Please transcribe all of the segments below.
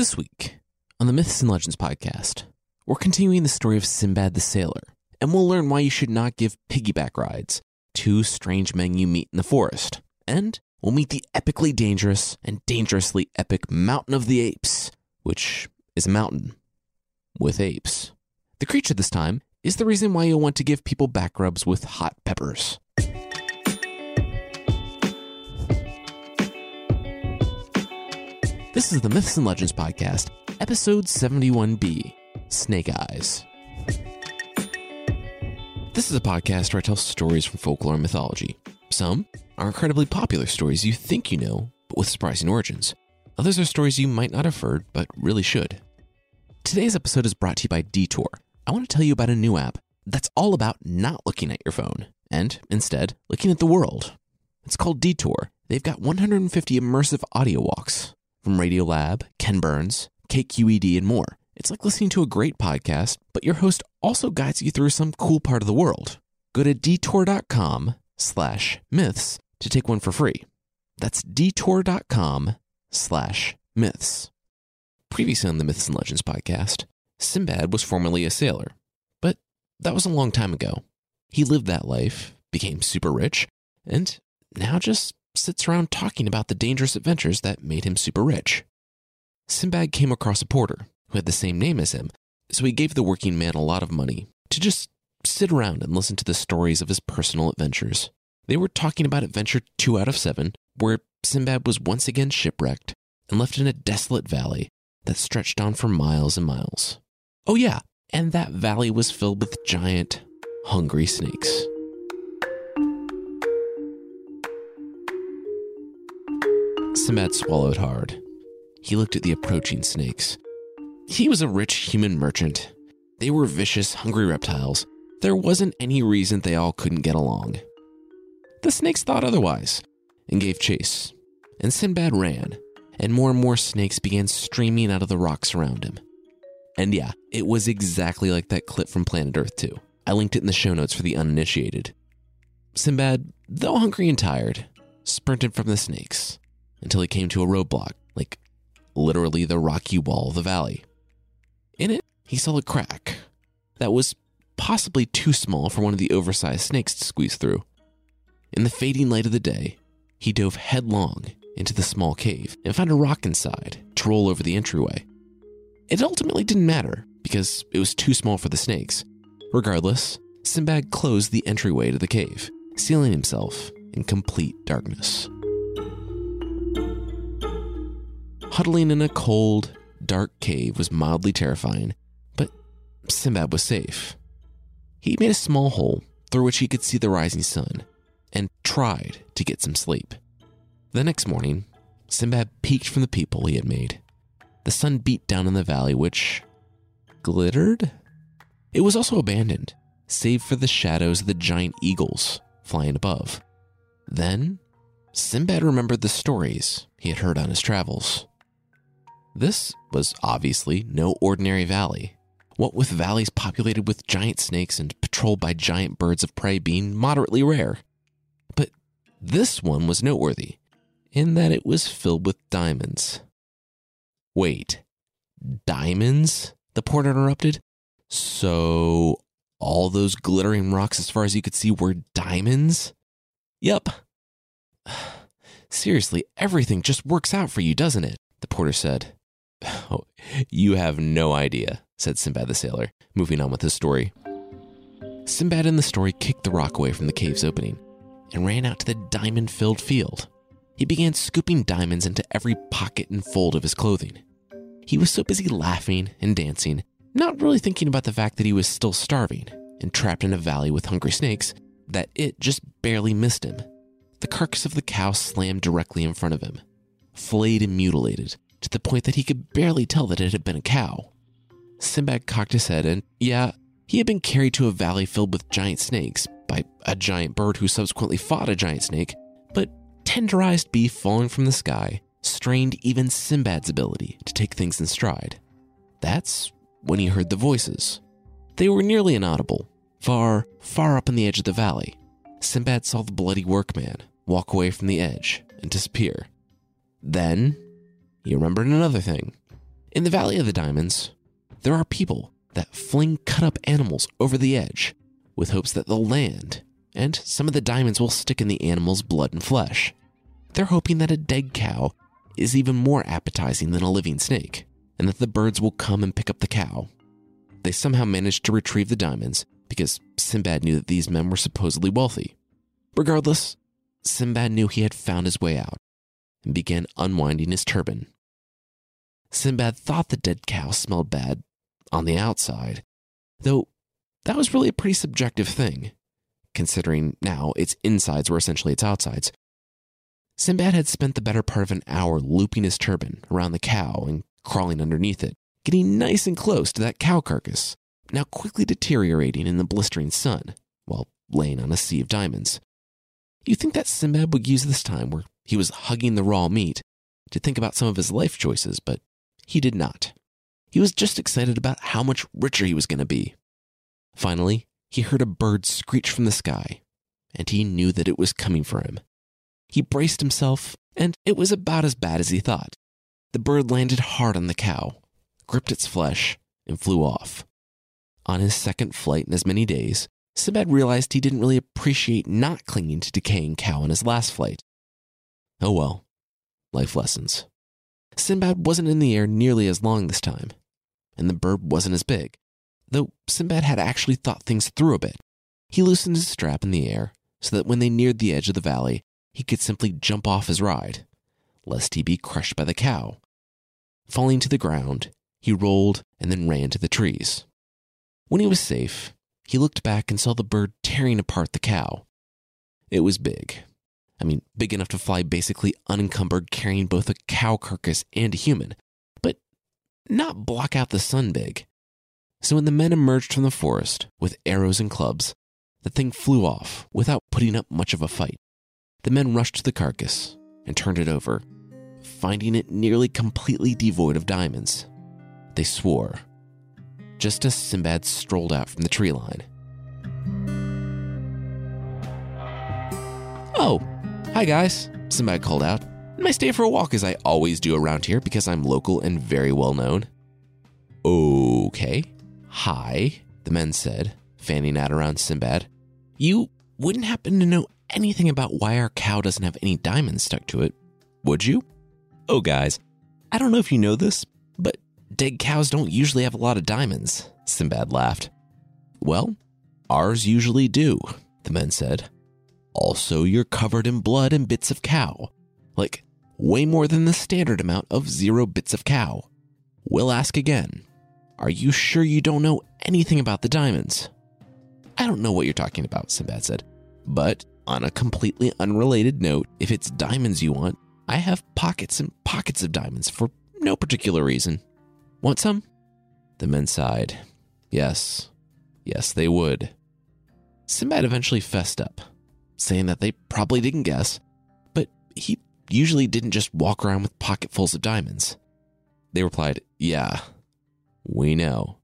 This week on the Myths and Legends podcast, we're continuing the story of Sinbad the Sailor, and we'll learn why you should not give piggyback rides to strange men you meet in the forest. And we'll meet the epically dangerous and dangerously epic Mountain of the Apes, which is a mountain with apes. The creature this time is the reason why you'll want to give people back rubs with hot peppers. This is the Myths and Legends Podcast, episode 71B Snake Eyes. This is a podcast where I tell stories from folklore and mythology. Some are incredibly popular stories you think you know, but with surprising origins. Others are stories you might not have heard, but really should. Today's episode is brought to you by Detour. I want to tell you about a new app that's all about not looking at your phone and instead looking at the world. It's called Detour. They've got 150 immersive audio walks from Radiolab, Ken Burns, KQED, and more. It's like listening to a great podcast, but your host also guides you through some cool part of the world. Go to detour.com slash myths to take one for free. That's detour.com slash myths. Previously on the Myths and Legends podcast, Sinbad was formerly a sailor, but that was a long time ago. He lived that life, became super rich, and now just sits around talking about the dangerous adventures that made him super rich. Sinbad came across a porter who had the same name as him, so he gave the working man a lot of money to just sit around and listen to the stories of his personal adventures. They were talking about adventure two out of seven, where Sinbad was once again shipwrecked and left in a desolate valley that stretched on for miles and miles. Oh, yeah, and that valley was filled with giant, hungry snakes. Sinbad swallowed hard. He looked at the approaching snakes. He was a rich human merchant. They were vicious, hungry reptiles. There wasn't any reason they all couldn't get along. The snakes thought otherwise and gave chase. And Sinbad ran, and more and more snakes began streaming out of the rocks around him. And yeah, it was exactly like that clip from Planet Earth 2. I linked it in the show notes for the uninitiated. Sinbad, though hungry and tired, sprinted from the snakes until he came to a roadblock, like literally the rocky wall of the valley. In it, he saw a crack that was possibly too small for one of the oversized snakes to squeeze through. In the fading light of the day, he dove headlong into the small cave and found a rock inside to roll over the entryway. It ultimately didn't matter because it was too small for the snakes. Regardless, Sinbad closed the entryway to the cave, sealing himself in complete darkness. Huddling in a cold, dark cave was mildly terrifying, but Sinbad was safe. He made a small hole through which he could see the rising sun and tried to get some sleep. The next morning, Sinbad peeked from the peephole he had made. The sun beat down in the valley, which glittered? It was also abandoned, save for the shadows of the giant eagles flying above. Then, Sinbad remembered the stories he had heard on his travels. This was obviously no ordinary valley. What with valleys populated with giant snakes and patrolled by giant birds of prey being moderately rare. But this one was noteworthy in that it was filled with diamonds. Wait, diamonds? The porter interrupted. So, all those glittering rocks as far as you could see were diamonds? Yup. Seriously, everything just works out for you, doesn't it? The porter said. Oh, you have no idea, said Sinbad the sailor, moving on with his story. Sinbad in the story kicked the rock away from the cave's opening and ran out to the diamond filled field. He began scooping diamonds into every pocket and fold of his clothing. He was so busy laughing and dancing, not really thinking about the fact that he was still starving and trapped in a valley with hungry snakes, that it just barely missed him. The carcass of the cow slammed directly in front of him, flayed and mutilated, to the point that he could barely tell that it had been a cow. Sinbad cocked his head, and yeah, he had been carried to a valley filled with giant snakes by a giant bird who subsequently fought a giant snake, but tenderized beef falling from the sky strained even Sinbad's ability to take things in stride. That's when he heard the voices. They were nearly inaudible, far, far up in the edge of the valley. Sinbad saw the bloody workman walk away from the edge and disappear. Then he remembered another thing. In the Valley of the Diamonds, there are people that fling cut up animals over the edge with hopes that they'll land, and some of the diamonds will stick in the animal's blood and flesh. They're hoping that a dead cow is even more appetizing than a living snake, and that the birds will come and pick up the cow. They somehow managed to retrieve the diamonds because Sinbad knew that these men were supposedly wealthy. Regardless, Sinbad knew he had found his way out and began unwinding his turban. Sinbad thought the dead cow smelled bad on the outside, though that was really a pretty subjective thing, considering now its insides were essentially its outsides. Sinbad had spent the better part of an hour looping his turban around the cow and crawling underneath it, getting nice and close to that cow carcass, now quickly deteriorating in the blistering sun while laying on a sea of diamonds. You think that Sinbad would use this time where he was hugging the raw meat to think about some of his life choices, but he did not. He was just excited about how much richer he was going to be. Finally, he heard a bird screech from the sky, and he knew that it was coming for him. He braced himself, and it was about as bad as he thought. The bird landed hard on the cow, gripped its flesh, and flew off. On his second flight in as many days, Sinbad realized he didn't really appreciate not clinging to decaying cow in his last flight. Oh well, life lessons. Sinbad wasn't in the air nearly as long this time, and the bird wasn't as big, though Sinbad had actually thought things through a bit. He loosened his strap in the air so that when they neared the edge of the valley, he could simply jump off his ride, lest he be crushed by the cow. Falling to the ground, he rolled and then ran to the trees. When he was safe, he looked back and saw the bird tearing apart the cow. It was big. I mean, big enough to fly basically unencumbered, carrying both a cow carcass and a human, but not block out the sun big. So when the men emerged from the forest with arrows and clubs, the thing flew off without putting up much of a fight. The men rushed to the carcass and turned it over, finding it nearly completely devoid of diamonds. They swore, just as Sinbad strolled out from the tree line. Oh, hi guys, Sinbad called out. I stay for a walk as I always do around here because I'm local and very well known. Okay. Hi, the men said, fanning out around Sinbad. You wouldn't happen to know anything about why our cow doesn't have any diamonds stuck to it, would you? Oh, guys, I don't know if you know this, but dead cows don't usually have a lot of diamonds, Sinbad laughed. Well, ours usually do, the men said. Also, you're covered in blood and bits of cow, like way more than the standard amount of zero bits of cow. We'll ask again. Are you sure you don't know anything about the diamonds? I don't know what you're talking about, Sinbad said. But on a completely unrelated note, if it's diamonds you want, I have pockets and pockets of diamonds for no particular reason. Want some? The men sighed. Yes, yes, they would. Sinbad eventually fessed up, saying that they probably didn't guess, but he usually didn't just walk around with pocketfuls of diamonds. They replied, Yeah, we know.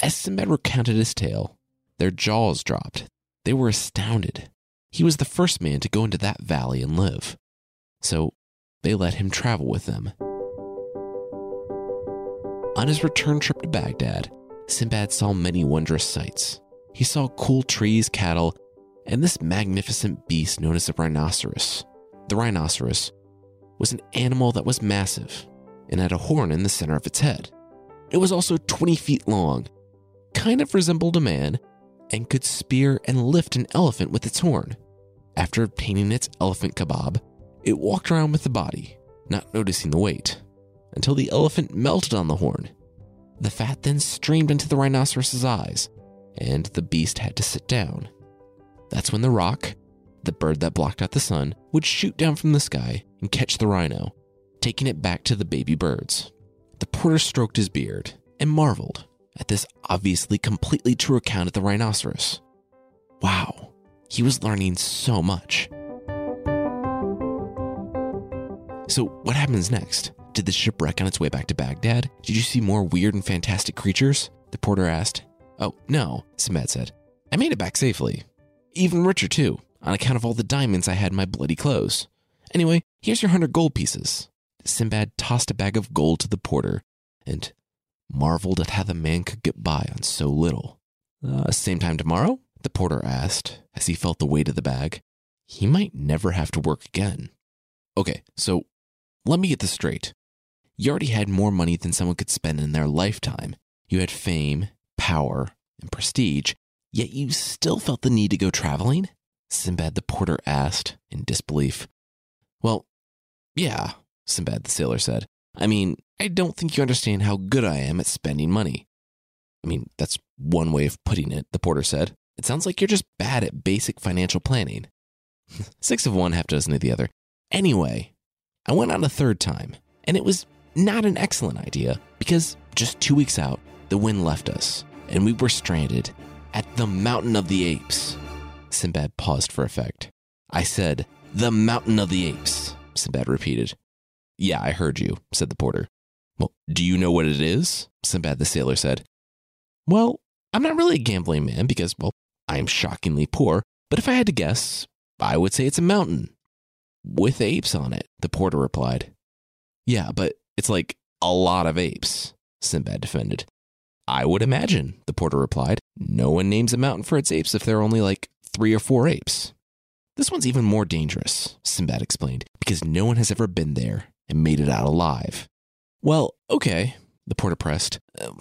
As Sinbad recounted his tale, their jaws dropped. They were astounded. He was the first man to go into that valley and live. So they let him travel with them. On his return trip to Baghdad, Sinbad saw many wondrous sights. He saw cool trees, cattle, and this magnificent beast known as a rhinoceros. The rhinoceros was an animal that was massive and had a horn in the center of its head. It was also 20 feet long, kind of resembled a man, and could spear and lift an elephant with its horn. After obtaining its elephant kebab, it walked around with the body, not noticing the weight, until the elephant melted on the horn. The fat then streamed into the rhinoceros's eyes, and the beast had to sit down. That's when the roc, the bird that blocked out the sun, would shoot down from the sky and catch the rhino, taking it back to the baby birds. The porter stroked his beard and marveled at this obviously completely true account of the rhinoceros. Wow, he was learning so much. So, what happens next? Did the ship wreck on its way back to Baghdad? Did you see more weird and fantastic creatures? The porter asked. Oh, no, Sinbad said. I made it back safely. Even richer, too, on account of all the diamonds I had in my bloody clothes. Anyway, here's your hundred gold pieces. Sinbad tossed a bag of gold to the porter and marveled at how the man could get by on so little. Uh, same time tomorrow? The porter asked as he felt the weight of the bag. He might never have to work again. Okay, so let me get this straight. You already had more money than someone could spend in their lifetime. You had fame, power, and prestige, yet you still felt the need to go traveling? Sinbad the porter asked in disbelief. Well, yeah, Sinbad the sailor said. I mean, I don't think you understand how good I am at spending money. I mean, that's one way of putting it, the porter said. It sounds like you're just bad at basic financial planning. Six of one, half dozen of the other. Anyway, I went on a third time, and it was not an excellent idea because just two weeks out, the wind left us, and we were stranded at the Mountain of the Apes. Sinbad paused for effect. I said, The Mountain of the Apes, Sinbad repeated. Yeah, I heard you, said the porter. Well, do you know what it is? Sinbad the sailor said. Well, I'm not really a gambling man because, well, I am shockingly poor, but if I had to guess, I would say it's a mountain. With apes on it, the porter replied. Yeah, but it's like a lot of apes, Sinbad defended. I would imagine, the porter replied. No one names a mountain for its apes if there are only like three or four apes. This one's even more dangerous, Sinbad explained, because no one has ever been there and made it out alive. Well, okay, the porter pressed. Uh,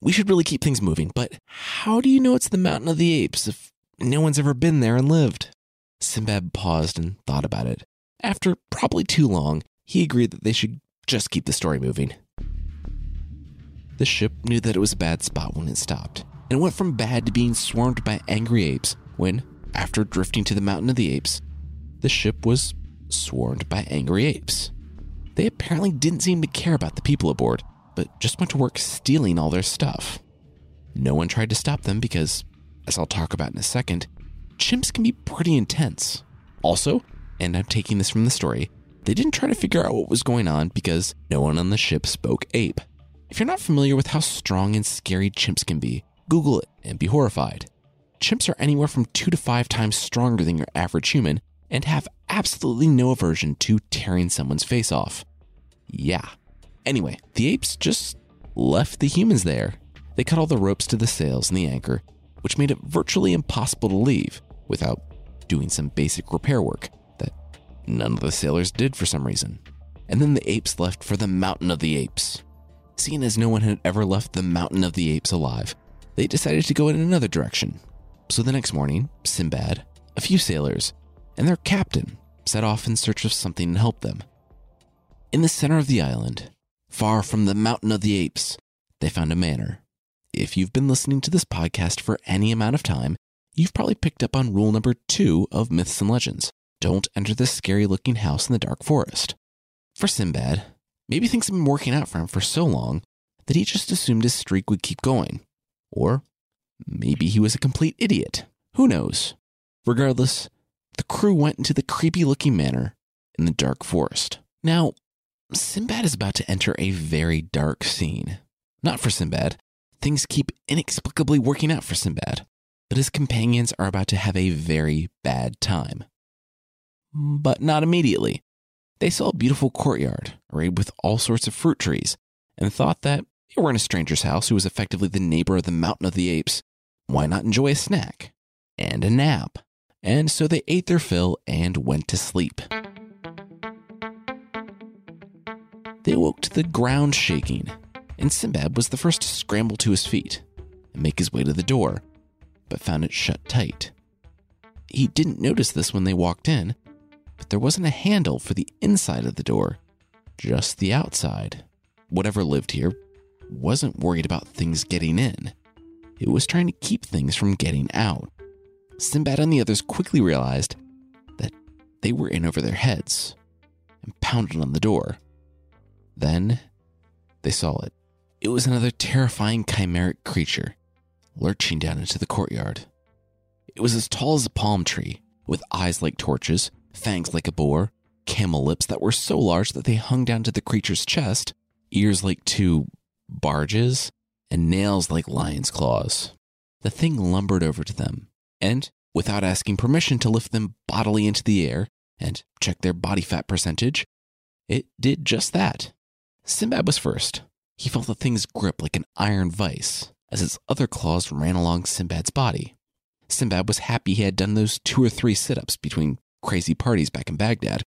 we should really keep things moving, but how do you know it's the Mountain of the Apes if no one's ever been there and lived? Sinbad paused and thought about it. After probably too long, he agreed that they should just keep the story moving. The ship knew that it was a bad spot when it stopped, and went from bad to being swarmed by angry apes when, after drifting to the Mountain of the Apes, the ship was swarmed by angry apes. They apparently didn't seem to care about the people aboard, but just went to work stealing all their stuff. No one tried to stop them because, as I'll talk about in a second, chimps can be pretty intense. Also, and I'm taking this from the story, they didn't try to figure out what was going on because no one on the ship spoke ape. If you're not familiar with how strong and scary chimps can be, Google it and be horrified. Chimps are anywhere from two to five times stronger than your average human and have absolutely no aversion to tearing someone's face off. Yeah. Anyway, the apes just left the humans there. They cut all the ropes to the sails and the anchor, which made it virtually impossible to leave without doing some basic repair work that none of the sailors did for some reason. And then the apes left for the Mountain of the Apes. Seeing as no one had ever left the Mountain of the Apes alive, they decided to go in another direction. So the next morning, Sinbad, a few sailors, and their captain set off in search of something to help them. In the center of the island, far from the Mountain of the Apes, they found a manor if you've been listening to this podcast for any amount of time, you've probably picked up on rule number two of Myths and Legends don't enter this scary looking house in the dark forest. For Sinbad, maybe things have been working out for him for so long that he just assumed his streak would keep going. Or maybe he was a complete idiot. Who knows? Regardless, the crew went into the creepy looking manor in the dark forest. Now, Sinbad is about to enter a very dark scene. Not for Sinbad, things keep inexplicably working out for Sinbad, but his companions are about to have a very bad time. But not immediately. They saw a beautiful courtyard arrayed with all sorts of fruit trees and thought that they were in a stranger's house who was effectively the neighbor of the Mountain of the Apes. Why not enjoy a snack and a nap? And so they ate their fill and went to sleep. They awoke to the ground shaking and Sinbad was the first to scramble to his feet and make his way to the door, but found it shut tight. He didn't notice this when they walked in, but there wasn't a handle for the inside of the door, just the outside. Whatever lived here wasn't worried about things getting in, it was trying to keep things from getting out. Sinbad and the others quickly realized that they were in over their heads and pounded on the door. Then they saw it. It was another terrifying chimeric creature lurching down into the courtyard. It was as tall as a palm tree, with eyes like torches, fangs like a boar, camel lips that were so large that they hung down to the creature's chest, ears like two barges, and nails like lion's claws. The thing lumbered over to them, and, without asking permission to lift them bodily into the air and check their body fat percentage, it did just that. Sinbad was first, he felt the thing's grip like an iron vice as its other claws ran along Sinbad's body. Sinbad was happy he had done those two or three sit ups between crazy parties back in Baghdad.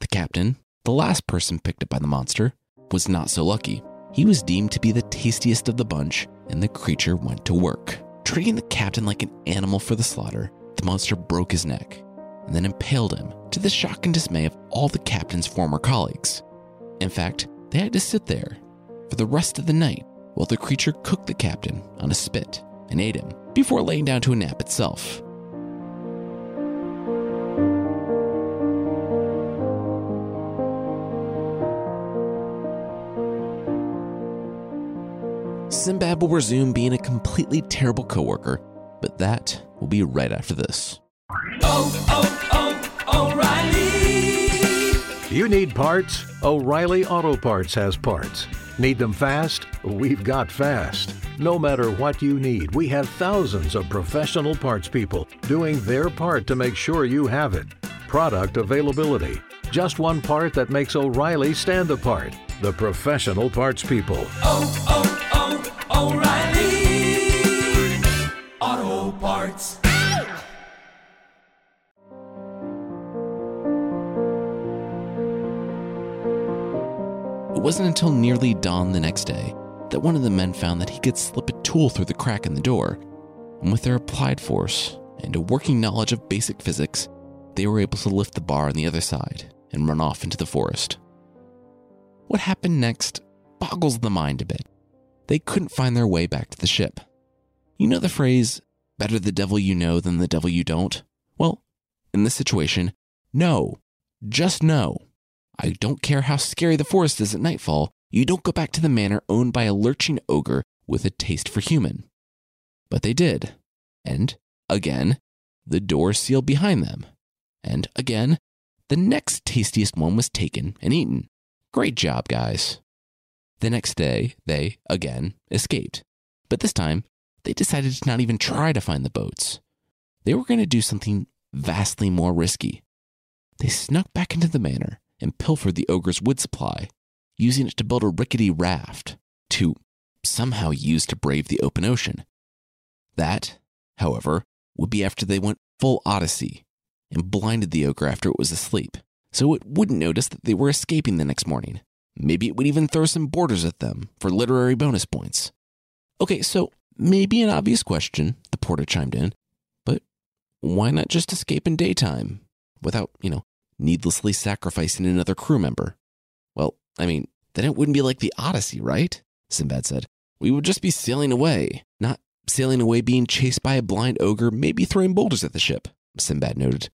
The captain, the last person picked up by the monster, was not so lucky. He was deemed to be the tastiest of the bunch, and the creature went to work. Treating the captain like an animal for the slaughter, the monster broke his neck and then impaled him to the shock and dismay of all the captain's former colleagues. In fact, they had to sit there for the rest of the night while the creature cooked the captain on a spit and ate him before laying down to a nap itself. Sinbad will resume being a completely terrible coworker, but that will be right after this. Oh, oh, oh, O'Reilly! You need parts? O'Reilly Auto Parts has parts. Need them fast? We've got fast. No matter what you need, we have thousands of professional parts people doing their part to make sure you have it. Product availability. Just one part that makes O'Reilly stand apart. The professional parts people. Oh, oh, wasn't until nearly dawn the next day that one of the men found that he could slip a tool through the crack in the door. And with their applied force and a working knowledge of basic physics, they were able to lift the bar on the other side and run off into the forest. What happened next boggles the mind a bit. They couldn't find their way back to the ship. You know the phrase, better the devil you know than the devil you don't? Well, in this situation, no. Just no. I don't care how scary the forest is at nightfall, you don't go back to the manor owned by a lurching ogre with a taste for human. But they did. And, again, the door sealed behind them. And, again, the next tastiest one was taken and eaten. Great job, guys. The next day, they, again, escaped. But this time, they decided to not even try to find the boats. They were going to do something vastly more risky. They snuck back into the manor and pilfered the ogre's wood supply, using it to build a rickety raft to somehow use to brave the open ocean. That, however, would be after they went full Odyssey and blinded the ogre after it was asleep, so it wouldn't notice that they were escaping the next morning. Maybe it would even throw some borders at them for literary bonus points. Okay, so maybe an obvious question, the porter chimed in, but why not just escape in daytime without, you know, needlessly sacrificing another crew member? Well, I mean, then it wouldn't be like the Odyssey, right? Sinbad said. We would just be sailing away, not sailing away being chased by a blind ogre, maybe throwing boulders at the ship, Sinbad noted.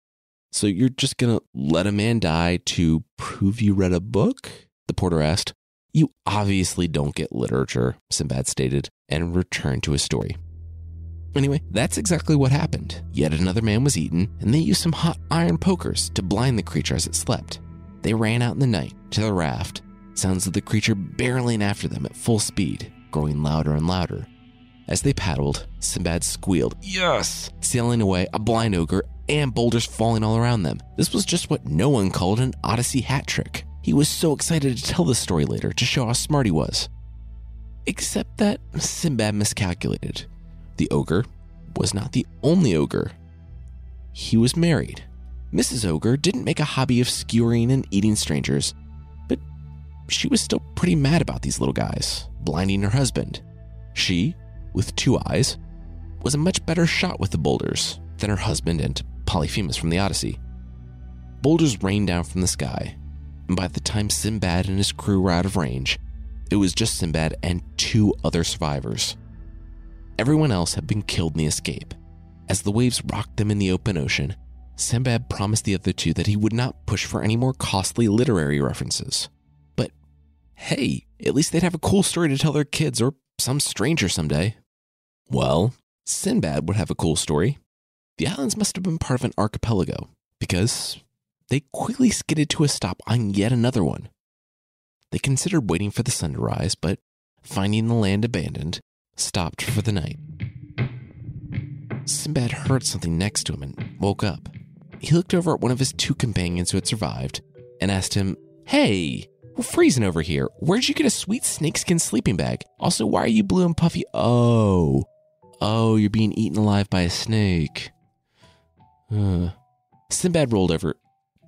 So you're just gonna let a man die to prove you read a book? The porter asked. You obviously don't get literature, Sinbad stated, and returned to his story. Anyway, that's exactly what happened. Yet another man was eaten, and they used some hot iron pokers to blind the creature as it slept. They ran out in the night to the raft, sounds of the creature barreling after them at full speed, growing louder and louder. As they paddled, Sinbad squealed, Yes! Sailing away, a blind ogre, and boulders falling all around them. This was just what no one called an Odyssey hat trick. He was so excited to tell the story later to show how smart he was. Except that Sinbad miscalculated. The ogre was not the only ogre. He was married. Mrs. Ogre didn't make a hobby of skewering and eating strangers, but she was still pretty mad about these little guys, blinding her husband. She, with two eyes, was a much better shot with the boulders than her husband and Polyphemus from the Odyssey. Boulders rained down from the sky, and by the time Sinbad and his crew were out of range, it was just Sinbad and two other survivors. Everyone else had been killed in the escape. As the waves rocked them in the open ocean, Sinbad promised the other two that he would not push for any more costly literary references. But hey, at least they'd have a cool story to tell their kids or some stranger someday. Well, Sinbad would have a cool story. The islands must have been part of an archipelago, because they quickly skidded to a stop on yet another one. They considered waiting for the sun to rise, but finding the land abandoned, stopped for the night. Sinbad heard something next to him and woke up. He looked over at one of his two companions who had survived and asked him, Hey, We're freezing over here. Where'd you get a sweet snakeskin sleeping bag? Also, why are you blue and puffy? Oh. Oh, you're being eaten alive by a snake. Uh. Sinbad rolled over.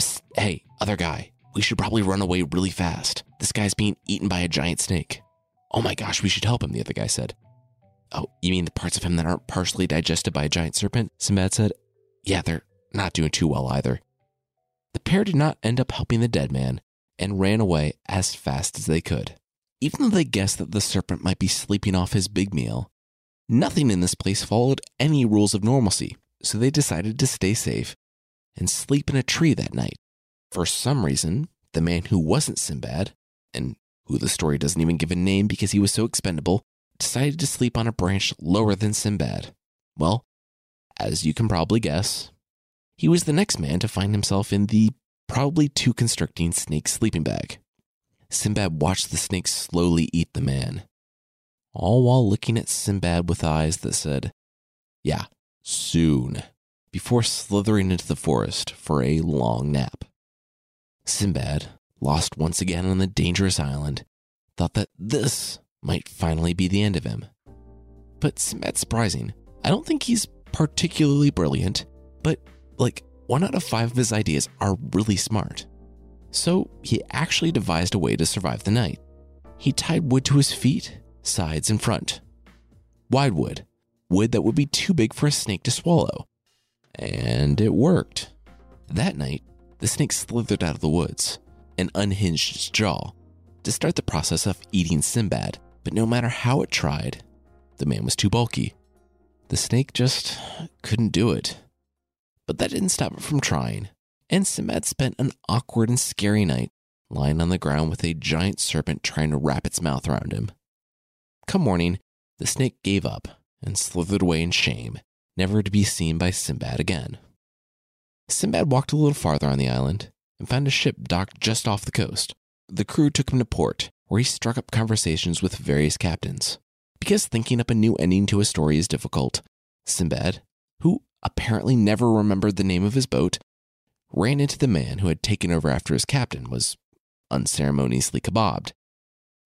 Psst, hey, other guy. We should probably run away really fast. This guy's being eaten by a giant snake. Oh my gosh, we should help him, the other guy said. Oh, you mean the parts of him that aren't partially digested by a giant serpent? Sinbad said. Yeah, they're not doing too well either. The pair did not end up helping the dead man and ran away as fast as they could. Even though they guessed that the serpent might be sleeping off his big meal, nothing in this place followed any rules of normalcy, so they decided to stay safe and sleep in a tree that night. For some reason, the man who wasn't Sinbad, and who the story doesn't even give a name because he was so expendable, decided to sleep on a branch lower than Sinbad. Well, as you can probably guess, he was the next man to find himself in the probably too constricting snake sleeping bag. Sinbad watched the snake slowly eat the man, all while looking at Sinbad with eyes that said, Yeah, soon, before slithering into the forest for a long nap. Sinbad, lost once again on the dangerous island, thought that this might finally be the end of him. But Sinbad's surprising. I don't think he's particularly brilliant, but like one out of five of his ideas are really smart. So he actually devised a way to survive the night. He tied wood to his feet, sides, and front. Wide wood, wood that would be too big for a snake to swallow. And it worked. That night, the snake slithered out of the woods and unhinged its jaw to start the process of eating Sinbad. But no matter how it tried, the man was too bulky. The snake just couldn't do it. But that didn't stop it from trying, and Sinbad spent an awkward and scary night lying on the ground with a giant serpent trying to wrap its mouth around him. Come morning, the snake gave up and slithered away in shame, never to be seen by Sinbad again. Sinbad walked a little farther on the island and found a ship docked just off the coast. The crew took him to port, where he struck up conversations with various captains. Because thinking up a new ending to a story is difficult, Sinbad, who apparently never remembered the name of his boat, ran into the man who had taken over after his captain was unceremoniously kebabbed.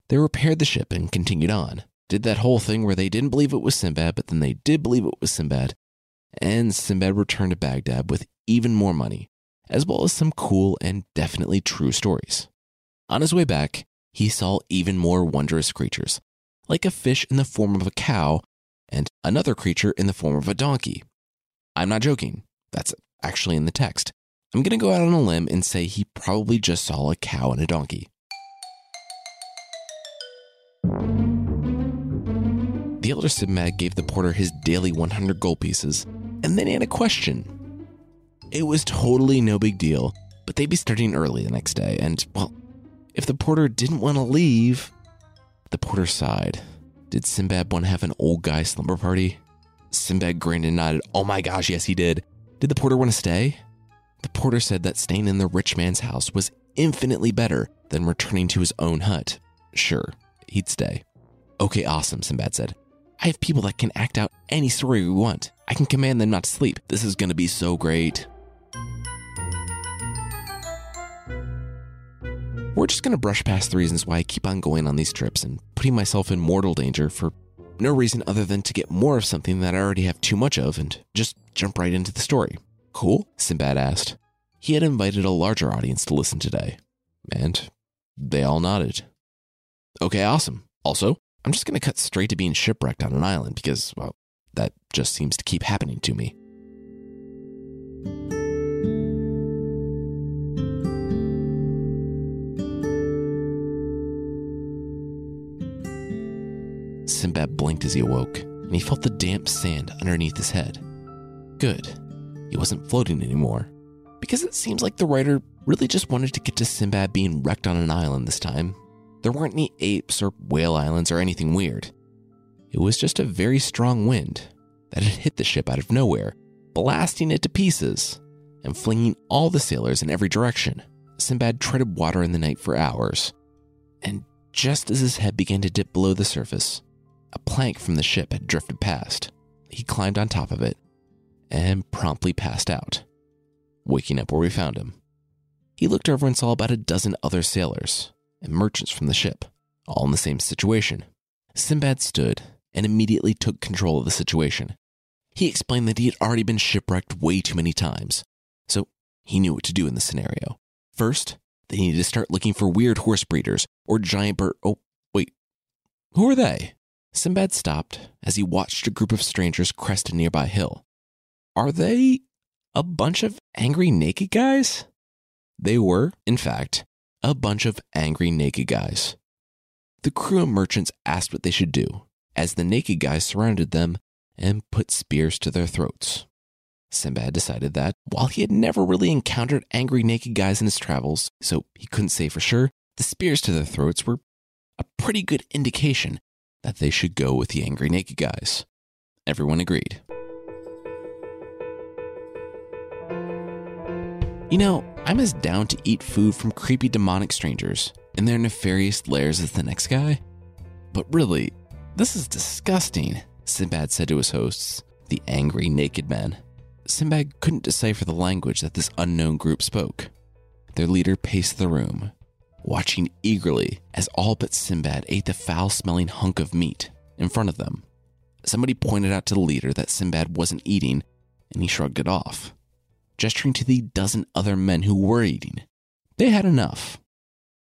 They repaired the ship and continued on. Did that whole thing where they didn't believe it was Sinbad, but then they did believe it was Sinbad. And Sinbad returned to Baghdad with even more money, as well as some cool and definitely true stories. On his way back, he saw even more wondrous creatures, like a fish in the form of a cow and another creature in the form of a donkey. I'm not joking, that's actually in the text. I'm going to go out on a limb and say he probably just saw a cow and a donkey. The elder Sinbad gave the porter his daily 100 gold pieces, and then he had a question. It was totally no big deal, but they'd be starting early the next day, and, well, if the porter didn't want to leave, the porter sighed. Did Sinbad want to have an old guy slumber party? Sinbad grinned and nodded. Oh my gosh, yes, he did. Did the porter want to stay? The porter said that staying in the rich man's house was infinitely better than returning to his own hut. Sure, he'd stay. Okay, awesome, Sinbad said. I have people that can act out any story we want. I can command them not to sleep. This is to be so great. We're just going to brush past the reasons why I keep on going on these trips and putting myself in mortal danger for no reason other than to get more of something that I already have too much of and just jump right into the story. Cool? Sinbad asked. He had invited a larger audience to listen today, and they all nodded. Okay, awesome. Also, I'm just going to cut straight to being shipwrecked on an island because, well, that just seems to keep happening to me. Sinbad blinked as he awoke, and he felt the damp sand underneath his head. Good. He wasn't floating anymore. Because it seems like the writer really just wanted to get to Sinbad being wrecked on an island this time, there weren't any apes or whale islands or anything weird. It was just a very strong wind that had hit the ship out of nowhere, blasting it to pieces and flinging all the sailors in every direction. Sinbad treaded water in the night for hours, and just as his head began to dip below the surface, a plank from the ship had drifted past. He climbed on top of it and promptly passed out, waking up where we found him. He looked over and saw about a dozen other sailors, and merchants from the ship, all in the same situation. Sinbad stood and immediately took control of the situation. He explained that he had already been shipwrecked way too many times, so he knew what to do in this scenario. First, they needed to start looking for weird horse breeders or giant bird. Oh, wait. Who are they? Sinbad stopped as he watched a group of strangers crest a nearby hill. Are they a bunch of angry naked guys? They were, in fact, a bunch of angry naked guys. The crew and merchants asked what they should do as the naked guys surrounded them and put spears to their throats. Sinbad decided that while he had never really encountered angry naked guys in his travels, so he couldn't say for sure, the spears to their throats were a pretty good indication that they should go with the angry naked guys. Everyone agreed. You know, I'm as down to eat food from creepy demonic strangers in their nefarious lairs as the next guy. But really, this is disgusting, Sinbad said to his hosts, the angry naked men. Sinbad couldn't decipher the language that this unknown group spoke. Their leader paced the room, watching eagerly as all but Sinbad ate the foul smelling hunk of meat in front of them. Somebody pointed out to the leader that Sinbad wasn't eating, and he shrugged it off, gesturing to the dozen other men who were eating. They had enough.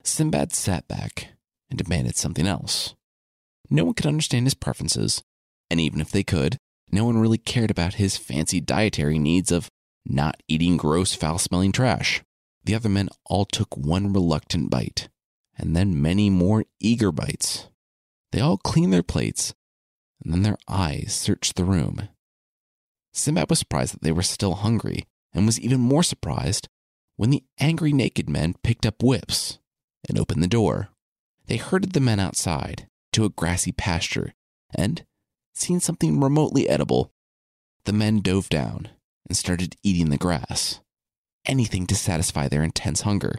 Sinbad sat back and demanded something else. No one could understand his preferences, and even if they could, no one really cared about his fancy dietary needs of not eating gross, foul smelling trash. The other men all took one reluctant bite, and then many more eager bites. They all cleaned their plates, and then their eyes searched the room. Sinbad was surprised that they were still hungry, and was even more surprised when the angry naked men picked up whips and opened the door. They herded the men outside to a grassy pasture, and seeing something remotely edible, the men dove down and started eating the grass. Anything to satisfy their intense hunger.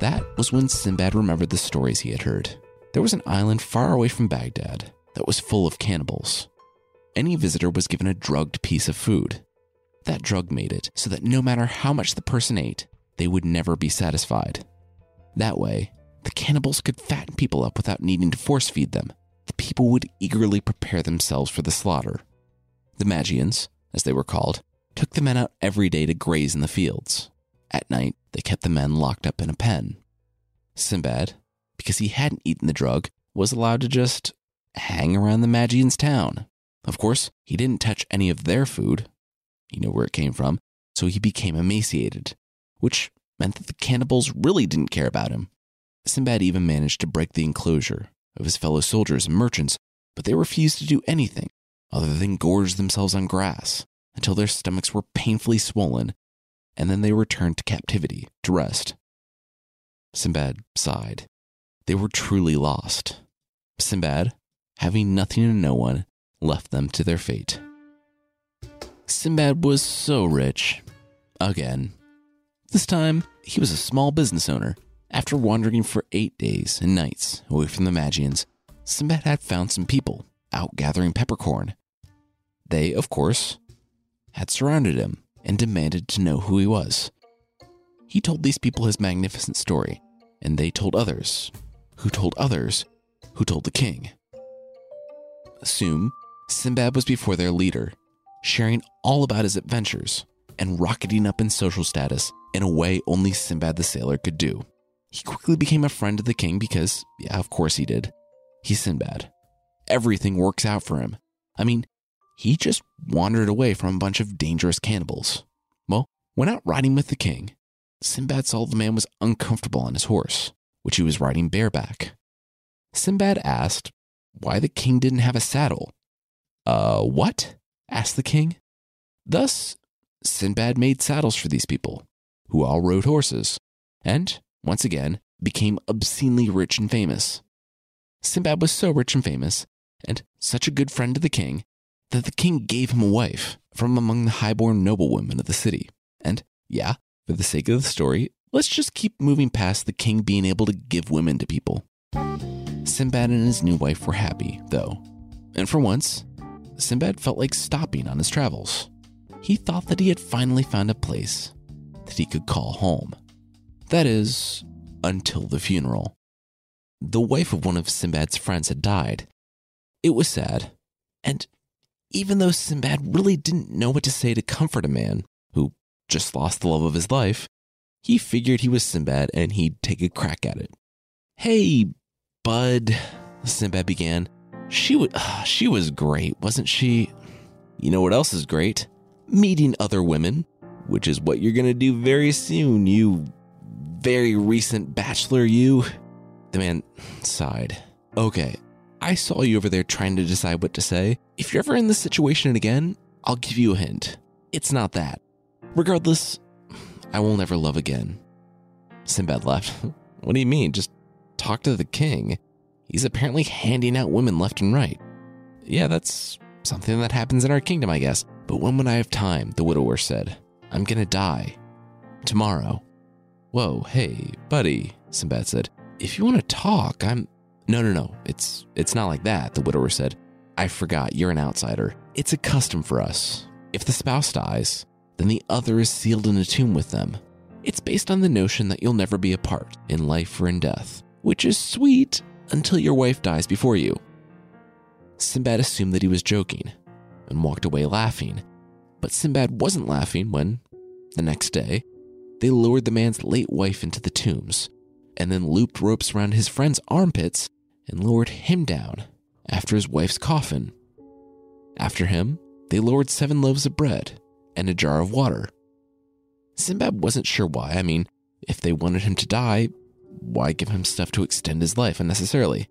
That was when Sinbad remembered the stories he had heard. There was an island far away from Baghdad that was full of cannibals. Any visitor was given a drugged piece of food. That drug made it so that no matter how much the person ate, they would never be satisfied. That way, the cannibals could fatten people up without needing to force feed them. The people would eagerly prepare themselves for the slaughter. The Magians, as they were called, took the men out every day to graze in the fields. At night, they kept the men locked up in a pen. Sinbad, because he hadn't eaten the drug, was allowed to just hang around the Magians' town. Of course, he didn't touch any of their food. You know where it came from, so he became emaciated, which meant that the cannibals really didn't care about him. Sinbad even managed to break the enclosure of his fellow soldiers and merchants, but they refused to do anything other than gorge themselves on grass until their stomachs were painfully swollen, and then they returned to captivity to rest. Sinbad sighed. They were truly lost. Sinbad, having nothing and no one, left them to their fate. Sinbad was so rich. Again. This time, he was a small business owner after wandering for eight days and nights away from the Magians, Sinbad had found some people out gathering peppercorn. They, of course, had surrounded him and demanded to know who he was. He told these people his magnificent story, and they told others, who told others, who told the king. Soon, Sinbad was before their leader, sharing all about his adventures and rocketing up in social status in a way only Sinbad the sailor could do. He quickly became a friend of the king because, yeah, of course he did. He's Sinbad. Everything works out for him. I mean, he just wandered away from a bunch of dangerous cannibals. Well, when out riding with the king, Sinbad saw the man was uncomfortable on his horse, which he was riding bareback. Sinbad asked why the king didn't have a saddle. Uh, what? asked the king. Thus, Sinbad made saddles for these people, who all rode horses, and once again, became obscenely rich and famous. Sinbad was so rich and famous, and such a good friend to the king, that the king gave him a wife from among the highborn noblewomen of the city. And yeah, for the sake of the story, let's just keep moving past the king being able to give women to people. Sinbad and his new wife were happy, though. And for once, Sinbad felt like stopping on his travels. He thought that he had finally found a place that he could call home. That is, until the funeral. The wife of one of Sinbad's friends had died. It was sad, and even though Sinbad really didn't know what to say to comfort a man who just lost the love of his life, he figured he was Sinbad and he'd take a crack at it. Hey, bud, Sinbad began. She, w- she was great, wasn't she? You know what else is great? Meeting other women, which is what you're going to do very soon, you very recent bachelor, you. The man sighed. Okay, I saw you over there trying to decide what to say. If you're ever in this situation again, I'll give you a hint. It's not that. Regardless, I will never love again. Sinbad laughed. what do you mean? Just talk to the king. He's apparently handing out women left and right. Yeah, that's something that happens in our kingdom, I guess. But when would I have time? The widower said. I'm gonna die. Tomorrow. Whoa, hey, buddy, Sinbad said. If you want to talk, I'm. No, no, no. It's it's not like that, the widower said. I forgot, you're an outsider. It's a custom for us. If the spouse dies, then the other is sealed in a tomb with them. It's based on the notion that you'll never be apart, in life or in death, which is sweet until your wife dies before you. Sinbad assumed that he was joking and walked away laughing. But Sinbad wasn't laughing when, the next day, they lowered the man's late wife into the tombs and then looped ropes around his friend's armpits and lowered him down after his wife's coffin. After him, they lowered seven loaves of bread and a jar of water. Sinbad wasn't sure why. I mean, if they wanted him to die, why give him stuff to extend his life unnecessarily?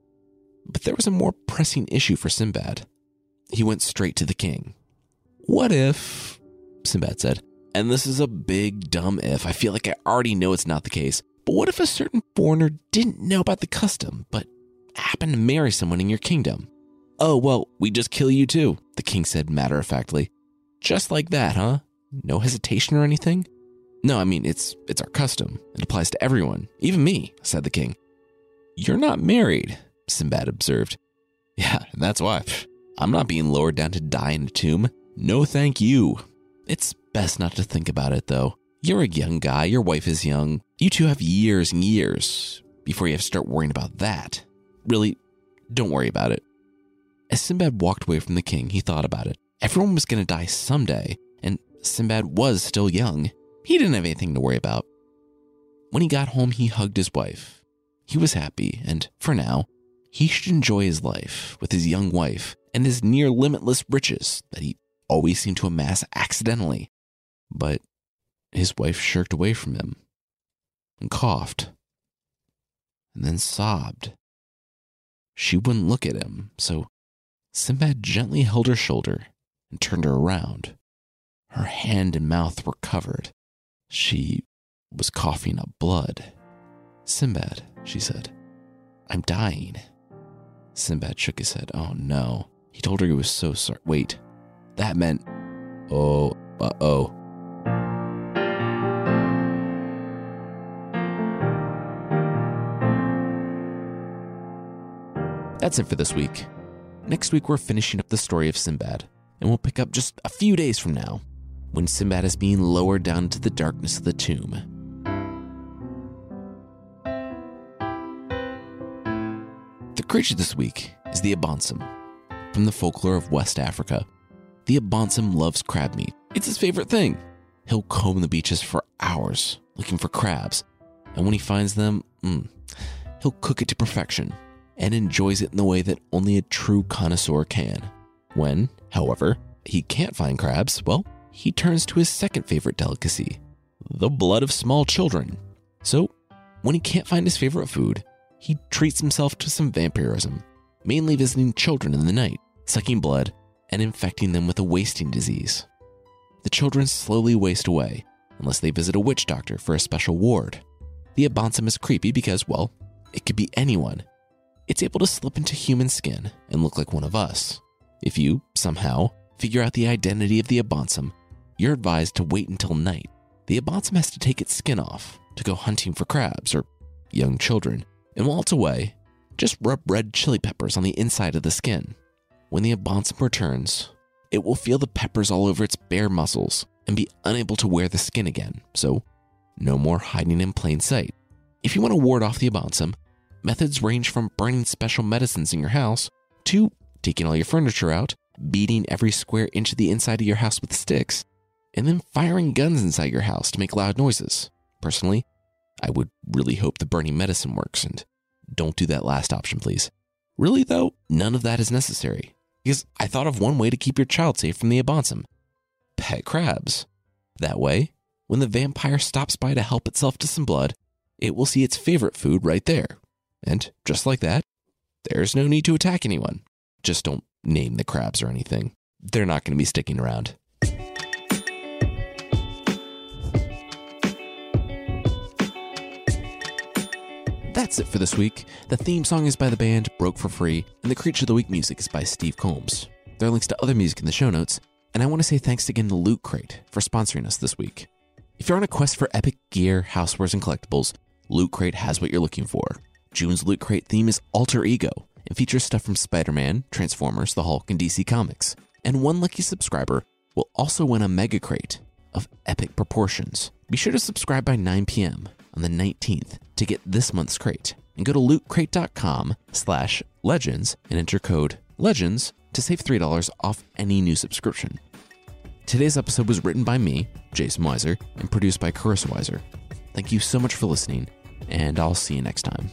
But there was a more pressing issue for Sinbad. He went straight to the king. What if, Sinbad said, and this is a big dumb if, I feel like I already know it's not the case, but what if a certain foreigner didn't know about the custom, but happened to marry someone in your kingdom? Oh, well, we just kill you too, the king said matter of factly. Just like that, huh? No hesitation or anything? No, I mean, it's, it's our custom. It applies to everyone, even me, said the king. You're not married, Sinbad observed. Yeah, that's why. I'm not being lowered down to die in a tomb. No, thank you. It's best not to think about it, though. You're a young guy, your wife is young. You two have years and years before you have to start worrying about that. Really, don't worry about it. As Sinbad walked away from the king, he thought about it. Everyone was going to die someday, and Sinbad was still young. He didn't have anything to worry about. When he got home, he hugged his wife. He was happy, and for now, he should enjoy his life with his young wife and his near limitless riches that he always seemed to amass accidentally. But his wife shirked away from him and coughed and then sobbed. She wouldn't look at him, so Sinbad gently held her shoulder and turned her around. Her hand and mouth were covered. She was coughing up blood. Sinbad, she said, I'm dying. Sinbad shook his head. Oh no. He told her he was so sorry. Wait, that meant. Oh, uh oh. That's it for this week. Next week, we're finishing up the story of Sinbad, and we'll pick up just a few days from now when Sinbad is being lowered down to the darkness of the tomb. The creature this week is the Abansum. From the folklore of West Africa, the Abansum loves crab meat. It's his favorite thing. He'll comb the beaches for hours looking for crabs, and when he finds them, mm, he'll cook it to perfection and enjoys it in the way that only a true connoisseur can. When, however, he can't find crabs, well, he turns to his second favorite delicacy the blood of small children. So, when he can't find his favorite food, he treats himself to some vampirism, mainly visiting children in the night, sucking blood, and infecting them with a wasting disease. The children slowly waste away unless they visit a witch doctor for a special ward. The Abansum is creepy because, well, it could be anyone. It's able to slip into human skin and look like one of us. If you, somehow, figure out the identity of the Abansum, you're advised to wait until night. The Abansum has to take its skin off to go hunting for crabs or young children, and while it's away, just rub red chili peppers on the inside of the skin. When the Abansum returns, it will feel the peppers all over its bare muscles and be unable to wear the skin again. So, no more hiding in plain sight. If you want to ward off the Abansum, methods range from burning special medicines in your house to taking all your furniture out, beating every square inch of the inside of your house with sticks, and then firing guns inside your house to make loud noises. Personally, I would really hope the burning medicine works, and don't do that last option, please. Really, though, none of that is necessary, because I thought of one way to keep your child safe from the Abansum pet crabs. That way, when the vampire stops by to help itself to some blood, it will see its favorite food right there. And just like that, there's no need to attack anyone. Just don't name the crabs or anything. They're not going to be sticking around. That's it for this week. The theme song is by the band Broke for Free, and the Creature of the Week music is by Steve Combs. There are links to other music in the show notes, and I want to say thanks again to Loot Crate for sponsoring us this week. If you're on a quest for epic gear, housewares, and collectibles, Loot Crate has what you're looking for. June's Loot Crate theme is Alter Ego and features stuff from Spider Man, Transformers, The Hulk, and DC Comics. And one lucky subscriber will also win a Mega Crate of epic proportions. Be sure to subscribe by 9 p.m. on the 19th to get this month's crate. And go to lootcrate.com slash legends and enter code legends to save $3 off any new subscription. Today's episode was written by me, Jason Weiser, and produced by Carissa Weiser. Thank you so much for listening, and I'll see you next time.